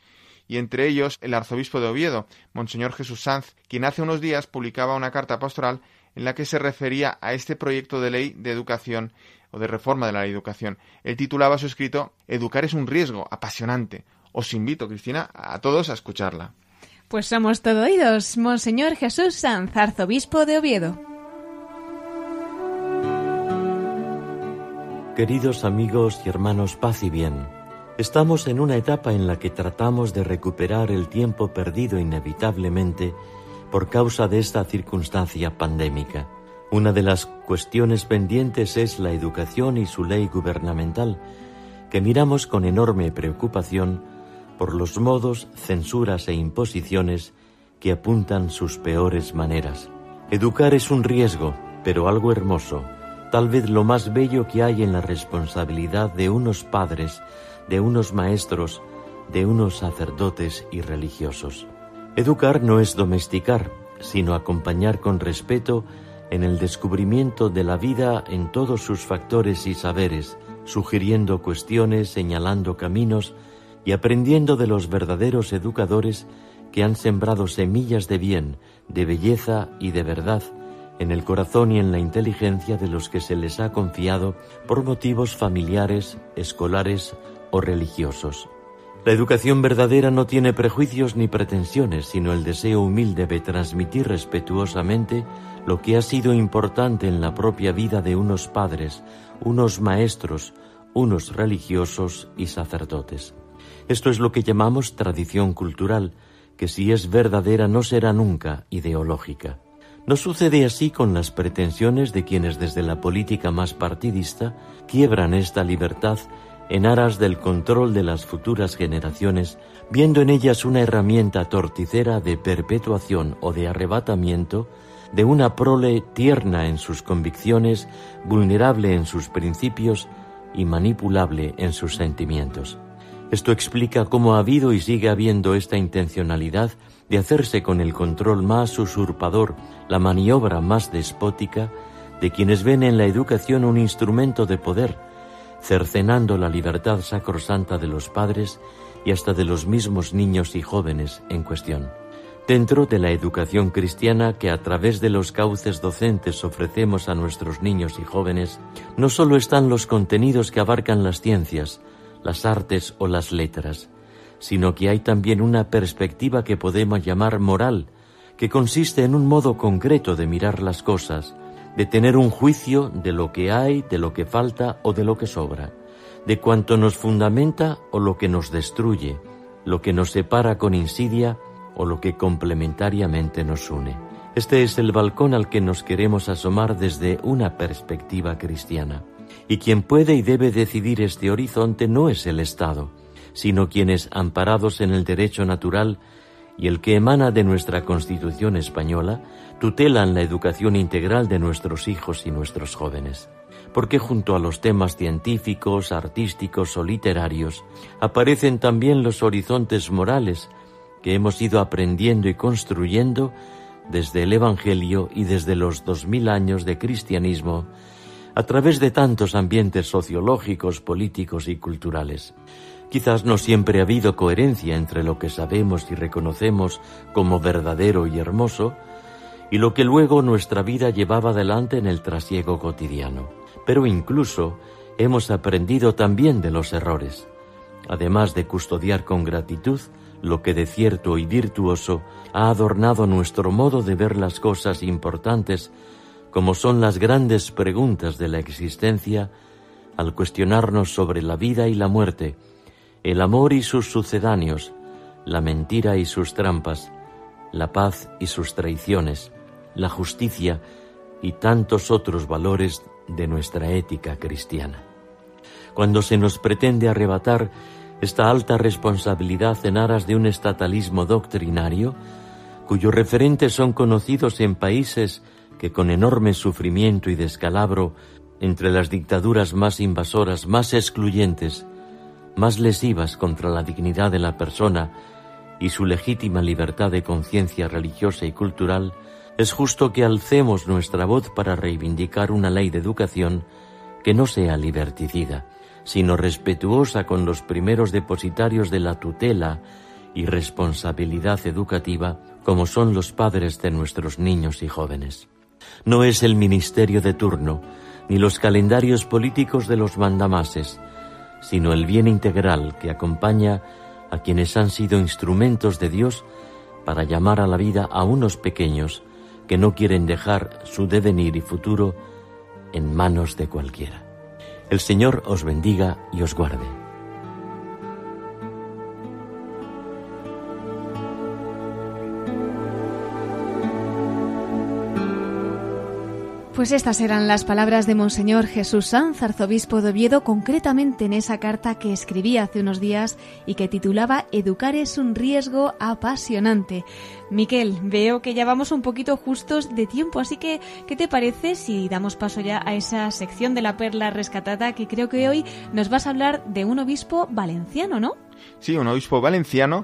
y entre ellos el arzobispo de Oviedo, Monseñor Jesús Sanz, quien hace unos días publicaba una carta pastoral en la que se refería a este proyecto de ley de educación o de reforma de la ley de educación. Él titulaba su escrito Educar es un riesgo apasionante. Os invito, Cristina, a todos a escucharla. Pues somos todo oídos, Monseñor Jesús Sanz, arzobispo de Oviedo. Queridos amigos y hermanos, paz y bien. Estamos en una etapa en la que tratamos de recuperar el tiempo perdido inevitablemente por causa de esta circunstancia pandémica. Una de las cuestiones pendientes es la educación y su ley gubernamental, que miramos con enorme preocupación por los modos, censuras e imposiciones que apuntan sus peores maneras. Educar es un riesgo, pero algo hermoso, tal vez lo más bello que hay en la responsabilidad de unos padres, de unos maestros, de unos sacerdotes y religiosos. Educar no es domesticar, sino acompañar con respeto en el descubrimiento de la vida en todos sus factores y saberes, sugiriendo cuestiones, señalando caminos, y aprendiendo de los verdaderos educadores que han sembrado semillas de bien, de belleza y de verdad en el corazón y en la inteligencia de los que se les ha confiado por motivos familiares, escolares o religiosos. La educación verdadera no tiene prejuicios ni pretensiones, sino el deseo humilde de transmitir respetuosamente lo que ha sido importante en la propia vida de unos padres, unos maestros, unos religiosos y sacerdotes. Esto es lo que llamamos tradición cultural, que si es verdadera no será nunca ideológica. No sucede así con las pretensiones de quienes desde la política más partidista quiebran esta libertad en aras del control de las futuras generaciones, viendo en ellas una herramienta torticera de perpetuación o de arrebatamiento de una prole tierna en sus convicciones, vulnerable en sus principios y manipulable en sus sentimientos. Esto explica cómo ha habido y sigue habiendo esta intencionalidad de hacerse con el control más usurpador, la maniobra más despótica, de quienes ven en la educación un instrumento de poder, cercenando la libertad sacrosanta de los padres y hasta de los mismos niños y jóvenes en cuestión. Dentro de la educación cristiana que a través de los cauces docentes ofrecemos a nuestros niños y jóvenes, no solo están los contenidos que abarcan las ciencias, las artes o las letras, sino que hay también una perspectiva que podemos llamar moral, que consiste en un modo concreto de mirar las cosas, de tener un juicio de lo que hay, de lo que falta o de lo que sobra, de cuanto nos fundamenta o lo que nos destruye, lo que nos separa con insidia o lo que complementariamente nos une. Este es el balcón al que nos queremos asomar desde una perspectiva cristiana. Y quien puede y debe decidir este horizonte no es el Estado, sino quienes, amparados en el derecho natural y el que emana de nuestra Constitución española, tutelan la educación integral de nuestros hijos y nuestros jóvenes. Porque junto a los temas científicos, artísticos o literarios, aparecen también los horizontes morales que hemos ido aprendiendo y construyendo desde el Evangelio y desde los dos mil años de cristianismo a través de tantos ambientes sociológicos, políticos y culturales. Quizás no siempre ha habido coherencia entre lo que sabemos y reconocemos como verdadero y hermoso y lo que luego nuestra vida llevaba adelante en el trasiego cotidiano. Pero incluso hemos aprendido también de los errores, además de custodiar con gratitud lo que de cierto y virtuoso ha adornado nuestro modo de ver las cosas importantes como son las grandes preguntas de la existencia al cuestionarnos sobre la vida y la muerte, el amor y sus sucedáneos, la mentira y sus trampas, la paz y sus traiciones, la justicia y tantos otros valores de nuestra ética cristiana. Cuando se nos pretende arrebatar esta alta responsabilidad en aras de un estatalismo doctrinario, cuyos referentes son conocidos en países que con enorme sufrimiento y descalabro, entre las dictaduras más invasoras, más excluyentes, más lesivas contra la dignidad de la persona y su legítima libertad de conciencia religiosa y cultural, es justo que alcemos nuestra voz para reivindicar una ley de educación que no sea liberticida, sino respetuosa con los primeros depositarios de la tutela y responsabilidad educativa, como son los padres de nuestros niños y jóvenes no es el ministerio de turno, ni los calendarios políticos de los mandamases, sino el bien integral que acompaña a quienes han sido instrumentos de Dios para llamar a la vida a unos pequeños que no quieren dejar su devenir y futuro en manos de cualquiera. El Señor os bendiga y os guarde. Pues estas eran las palabras de Monseñor Jesús Sanz, arzobispo de Oviedo, concretamente en esa carta que escribí hace unos días y que titulaba Educar es un riesgo apasionante. Miquel, veo que ya vamos un poquito justos de tiempo, así que ¿qué te parece si damos paso ya a esa sección de la perla rescatada que creo que hoy nos vas a hablar de un obispo valenciano, ¿no? Sí, un obispo valenciano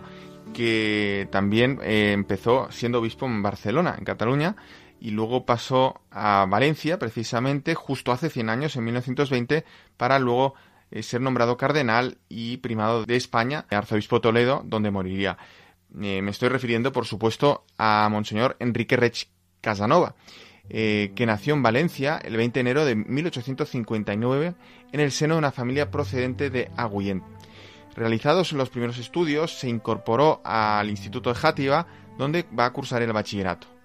que también eh, empezó siendo obispo en Barcelona, en Cataluña, y luego pasó a Valencia, precisamente, justo hace 100 años, en 1920, para luego eh, ser nombrado cardenal y primado de España, arzobispo Toledo, donde moriría. Eh, me estoy refiriendo, por supuesto, a Monseñor Enrique Rech Casanova, eh, que nació en Valencia el 20 de enero de 1859 en el seno de una familia procedente de Agullent. Realizados los primeros estudios, se incorporó al Instituto de Játiva, donde va a cursar el bachillerato.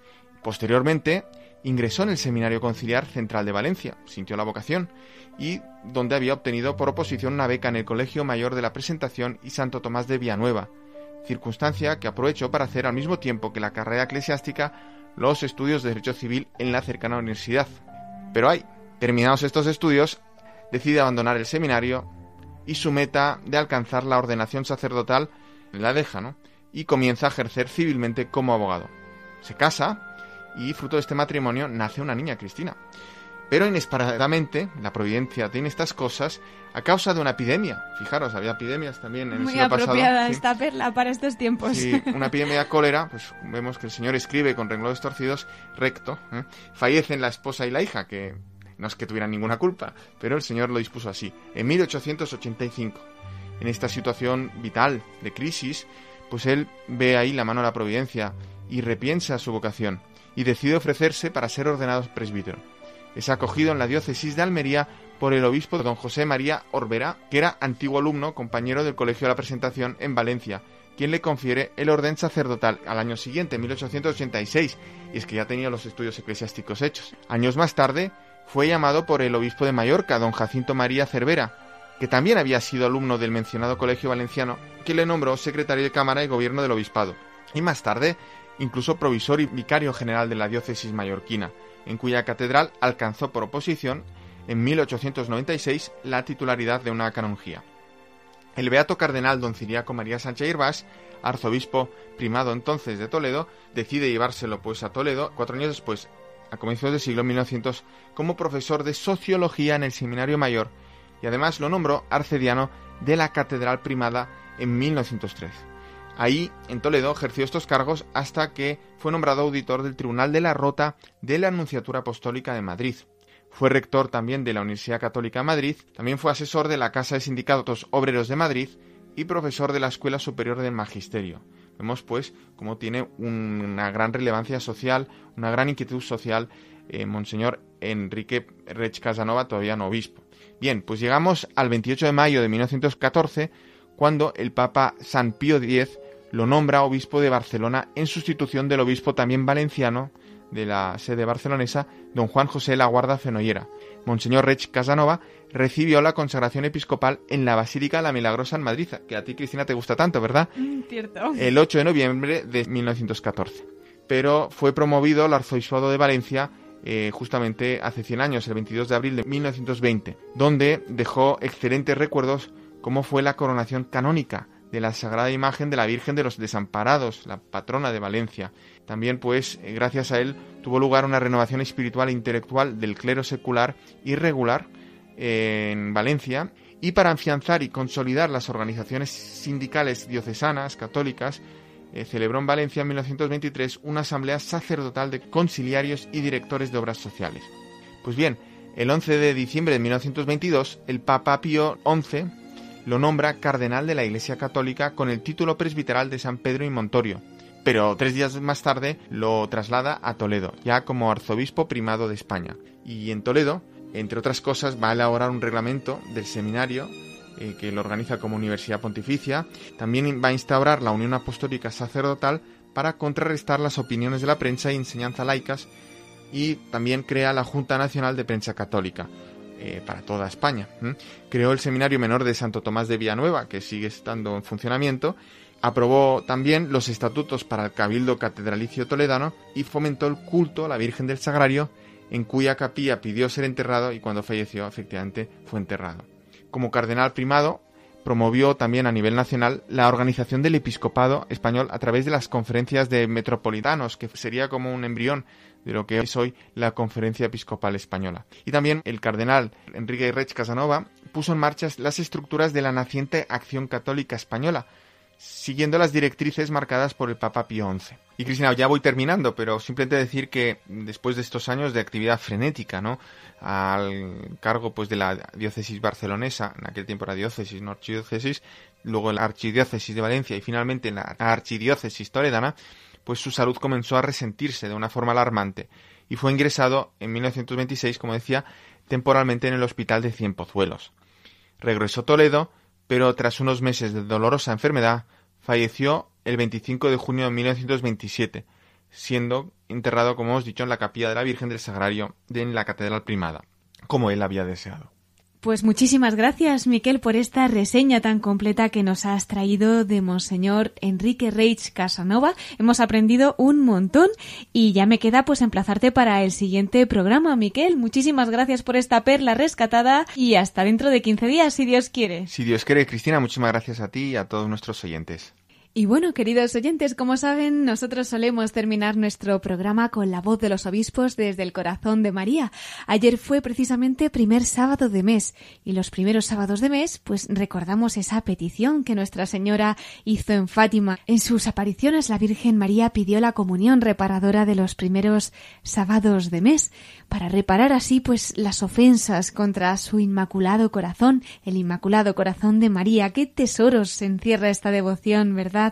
Posteriormente, ingresó en el Seminario Conciliar Central de Valencia, sintió la vocación, y donde había obtenido por oposición una beca en el Colegio Mayor de la Presentación y Santo Tomás de Villanueva, circunstancia que aprovechó para hacer al mismo tiempo que la carrera eclesiástica los estudios de Derecho Civil en la cercana universidad. Pero ahí, terminados estos estudios, decide abandonar el seminario y su meta de alcanzar la ordenación sacerdotal la deja, ¿no? Y comienza a ejercer civilmente como abogado. Se casa y fruto de este matrimonio nace una niña, Cristina. Pero inesperadamente, la providencia tiene estas cosas a causa de una epidemia. Fijaros, había epidemias también en el siglo pasado. Muy apropiada esta perla para estos tiempos. Sí, una epidemia de cólera, pues vemos que el Señor escribe con renglones torcidos recto. ¿eh? Fallecen la esposa y la hija, que no es que tuvieran ninguna culpa, pero el Señor lo dispuso así. En 1885, en esta situación vital de crisis, pues él ve ahí la mano de la providencia y repiensa su vocación y decide ofrecerse para ser ordenado presbítero. Es acogido en la diócesis de Almería por el obispo don José María Orbera, que era antiguo alumno, compañero del Colegio de la Presentación en Valencia, quien le confiere el orden sacerdotal al año siguiente, 1886, y es que ya tenía los estudios eclesiásticos hechos. Años más tarde, fue llamado por el obispo de Mallorca, don Jacinto María Cervera, que también había sido alumno del mencionado colegio valenciano, que le nombró secretario de Cámara y Gobierno del Obispado, y más tarde incluso provisor y vicario general de la diócesis mallorquina, en cuya catedral alcanzó por oposición en 1896 la titularidad de una canonjía. El beato cardenal don Ciriaco María Sánchez Irvás, arzobispo primado entonces de Toledo, decide llevárselo pues a Toledo cuatro años después, a comienzos del siglo 1900, como profesor de sociología en el Seminario Mayor y además lo nombró arcediano de la Catedral Primada en 1903. Ahí, en Toledo, ejerció estos cargos hasta que fue nombrado auditor del Tribunal de la Rota de la Anunciatura Apostólica de Madrid. Fue rector también de la Universidad Católica de Madrid, también fue asesor de la Casa de Sindicatos Obreros de Madrid y profesor de la Escuela Superior del Magisterio. Vemos pues cómo tiene una gran relevancia social, una gran inquietud social eh, Monseñor Enrique Rech Casanova, todavía no obispo. Bien, pues llegamos al 28 de mayo de 1914, cuando el Papa San Pío X lo nombra obispo de Barcelona en sustitución del obispo también valenciano de la sede barcelonesa, don Juan José La Guarda Fenollera. Monseñor Rech Casanova recibió la consagración episcopal en la Basílica de la Milagrosa en Madrid, que a ti, Cristina, te gusta tanto, ¿verdad? Mm, cierto. El 8 de noviembre de 1914. Pero fue promovido al arzobispado de Valencia eh, justamente hace 100 años, el 22 de abril de 1920, donde dejó excelentes recuerdos como fue la coronación canónica de la Sagrada Imagen de la Virgen de los Desamparados, la patrona de Valencia. También, pues, eh, gracias a él tuvo lugar una renovación espiritual e intelectual del clero secular y regular eh, en Valencia, y para afianzar y consolidar las organizaciones sindicales diocesanas, católicas, eh, celebró en Valencia en 1923 una asamblea sacerdotal de conciliarios y directores de obras sociales. Pues bien, el 11 de diciembre de 1922, el Papa Pío XI lo nombra cardenal de la Iglesia Católica con el título presbiteral de San Pedro y Montorio, pero tres días más tarde lo traslada a Toledo, ya como arzobispo primado de España. Y en Toledo, entre otras cosas, va a elaborar un reglamento del seminario eh, que lo organiza como Universidad Pontificia. También va a instaurar la Unión Apostólica Sacerdotal para contrarrestar las opiniones de la prensa y enseñanza laicas y también crea la Junta Nacional de Prensa Católica eh, para toda España. Creó el Seminario Menor de Santo Tomás de Villanueva, que sigue estando en funcionamiento. Aprobó también los estatutos para el Cabildo Catedralicio Toledano y fomentó el culto a la Virgen del Sagrario, en cuya capilla pidió ser enterrado y cuando falleció efectivamente fue enterrado. Como cardenal primado, promovió también a nivel nacional la organización del episcopado español a través de las conferencias de metropolitanos, que sería como un embrión de lo que es hoy la Conferencia Episcopal Española. Y también el cardenal Enrique Rech Casanova puso en marcha las estructuras de la naciente Acción Católica Española, siguiendo las directrices marcadas por el Papa Pío XI. Y Cristina, ya voy terminando, pero simplemente decir que después de estos años de actividad frenética, ¿no? Al cargo pues de la diócesis barcelonesa, en aquel tiempo era diócesis, no archidiócesis, luego la archidiócesis de Valencia y finalmente la archidiócesis toledana, pues su salud comenzó a resentirse de una forma alarmante y fue ingresado en 1926, como decía, temporalmente en el hospital de Cienpozuelos. Regresó a Toledo, pero tras unos meses de dolorosa enfermedad, falleció el 25 de junio de 1927, siendo enterrado, como hemos dicho, en la capilla de la Virgen del Sagrario de la Catedral Primada, como él había deseado. Pues muchísimas gracias, Miquel, por esta reseña tan completa que nos has traído de Monseñor Enrique Reich Casanova. Hemos aprendido un montón y ya me queda pues emplazarte para el siguiente programa, Miquel. Muchísimas gracias por esta perla rescatada y hasta dentro de 15 días, si Dios quiere. Si Dios quiere, Cristina, muchísimas gracias a ti y a todos nuestros oyentes. Y bueno, queridos oyentes, como saben, nosotros solemos terminar nuestro programa con la voz de los obispos desde el corazón de María. Ayer fue precisamente primer sábado de mes y los primeros sábados de mes, pues recordamos esa petición que Nuestra Señora hizo en Fátima. En sus apariciones la Virgen María pidió la comunión reparadora de los primeros sábados de mes para reparar así pues las ofensas contra su inmaculado corazón, el inmaculado corazón de María. Qué tesoros encierra esta devoción, ¿verdad?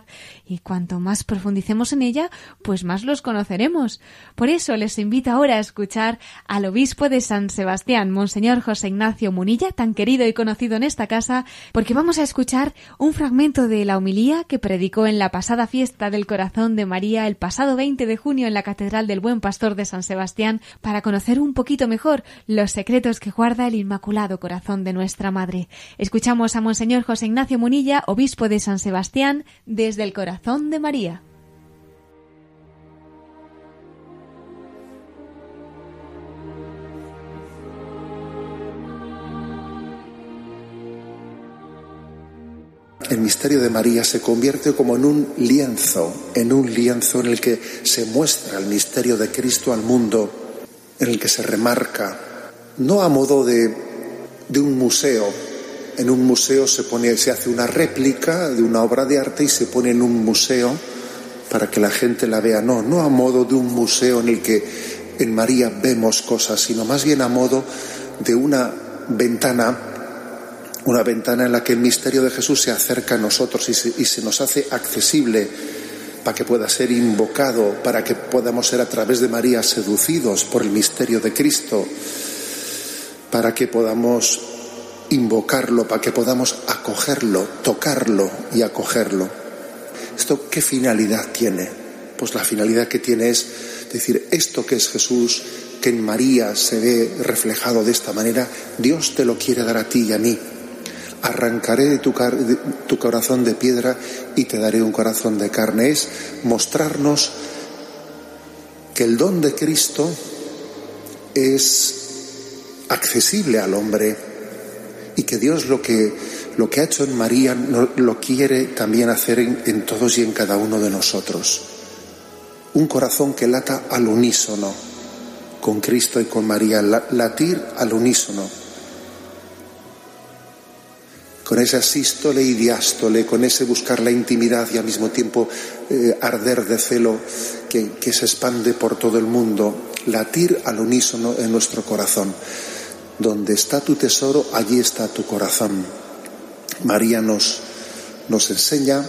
Y cuanto más profundicemos en ella, pues más los conoceremos. Por eso les invito ahora a escuchar al obispo de San Sebastián, Monseñor José Ignacio Munilla, tan querido y conocido en esta casa, porque vamos a escuchar un fragmento de la homilía que predicó en la pasada fiesta del corazón de María el pasado 20 de junio en la Catedral del Buen Pastor de San Sebastián para conocer un poquito mejor los secretos que guarda el Inmaculado Corazón de nuestra Madre. Escuchamos a Monseñor José Ignacio Munilla, obispo de San Sebastián, desde el corazón de María. el misterio de María se convierte como en un lienzo, en un lienzo en el que se muestra el misterio de Cristo al mundo, en el que se remarca, no a modo de, de un museo. En un museo se, pone, se hace una réplica de una obra de arte y se pone en un museo para que la gente la vea. No, no a modo de un museo en el que en María vemos cosas, sino más bien a modo de una ventana una ventana en la que el misterio de Jesús se acerca a nosotros y se, nos hace accesible para que pueda ser invocado, para que podamos ser a través de María seducidos por el misterio de Cristo, para que podamos invocarlo, para que podamos acogerlo, tocarlo y acogerlo. ¿Esto qué finalidad tiene? Pues la finalidad que tiene es decir, esto que es Jesús, que en María se ve reflejado de esta manera, Dios te lo quiere dar a ti y a mí arrancaré de tu, tu, corazón de piedra y te daré un corazón de carne. Es mostrarnos que el don de Cristo es accesible al hombre y que Dios lo que, lo que ha hecho en María lo quiere también hacer en, todos y en cada uno de nosotros. Un corazón que lata al unísono con Cristo y con María, latir al unísono con esa sístole y diástole, con ese buscar la intimidad y al mismo tiempo eh, arder de celo que, que se expande por todo el mundo, latir al unísono en nuestro corazón. Donde está tu tesoro, allí está tu corazón. María nos, nos enseña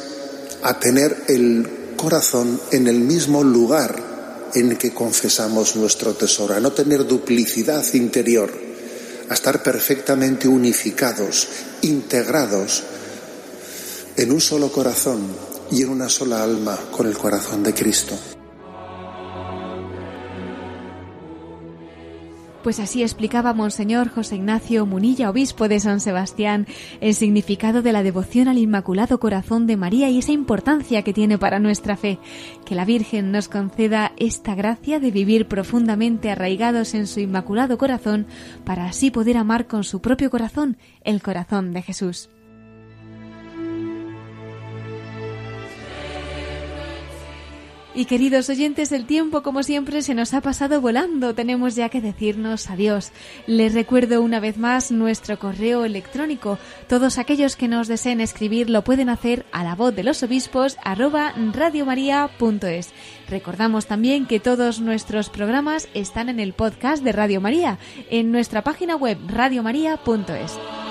a tener el corazón en el mismo lugar en que confesamos nuestro tesoro, a no tener duplicidad interior a estar perfectamente unificados, integrados en un solo corazón y en una sola alma con el corazón de Cristo. Pues así explicaba Monseñor José Ignacio Munilla, obispo de San Sebastián, el significado de la devoción al Inmaculado Corazón de María y esa importancia que tiene para nuestra fe. Que la Virgen nos conceda esta gracia de vivir profundamente arraigados en su Inmaculado Corazón para así poder amar con su propio corazón el corazón de Jesús. Y queridos oyentes, el tiempo como siempre se nos ha pasado volando. Tenemos ya que decirnos adiós. Les recuerdo una vez más nuestro correo electrónico. Todos aquellos que nos deseen escribir lo pueden hacer a la voz de los obispos arroba radiomaria.es. Recordamos también que todos nuestros programas están en el podcast de Radio María, en nuestra página web radiomaria.es.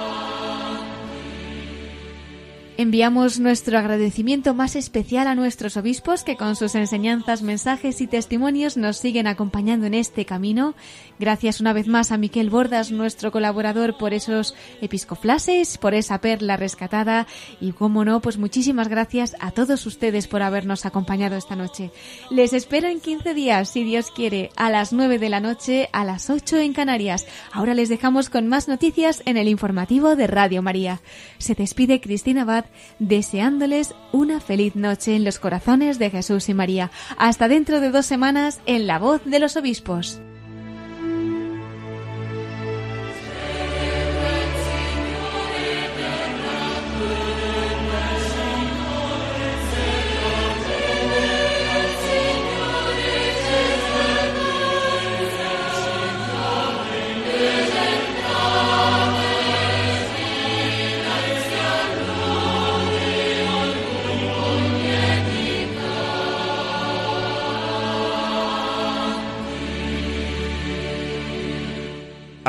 Enviamos nuestro agradecimiento más especial a nuestros obispos que con sus enseñanzas, mensajes y testimonios nos siguen acompañando en este camino. Gracias una vez más a Miquel Bordas, nuestro colaborador, por esos episcoflases, por esa perla rescatada y, como no, pues muchísimas gracias a todos ustedes por habernos acompañado esta noche. Les espero en 15 días, si Dios quiere, a las 9 de la noche, a las 8 en Canarias. Ahora les dejamos con más noticias en el informativo de Radio María. Se despide Cristina Deseándoles una feliz noche en los corazones de Jesús y María. Hasta dentro de dos semanas en La Voz de los Obispos.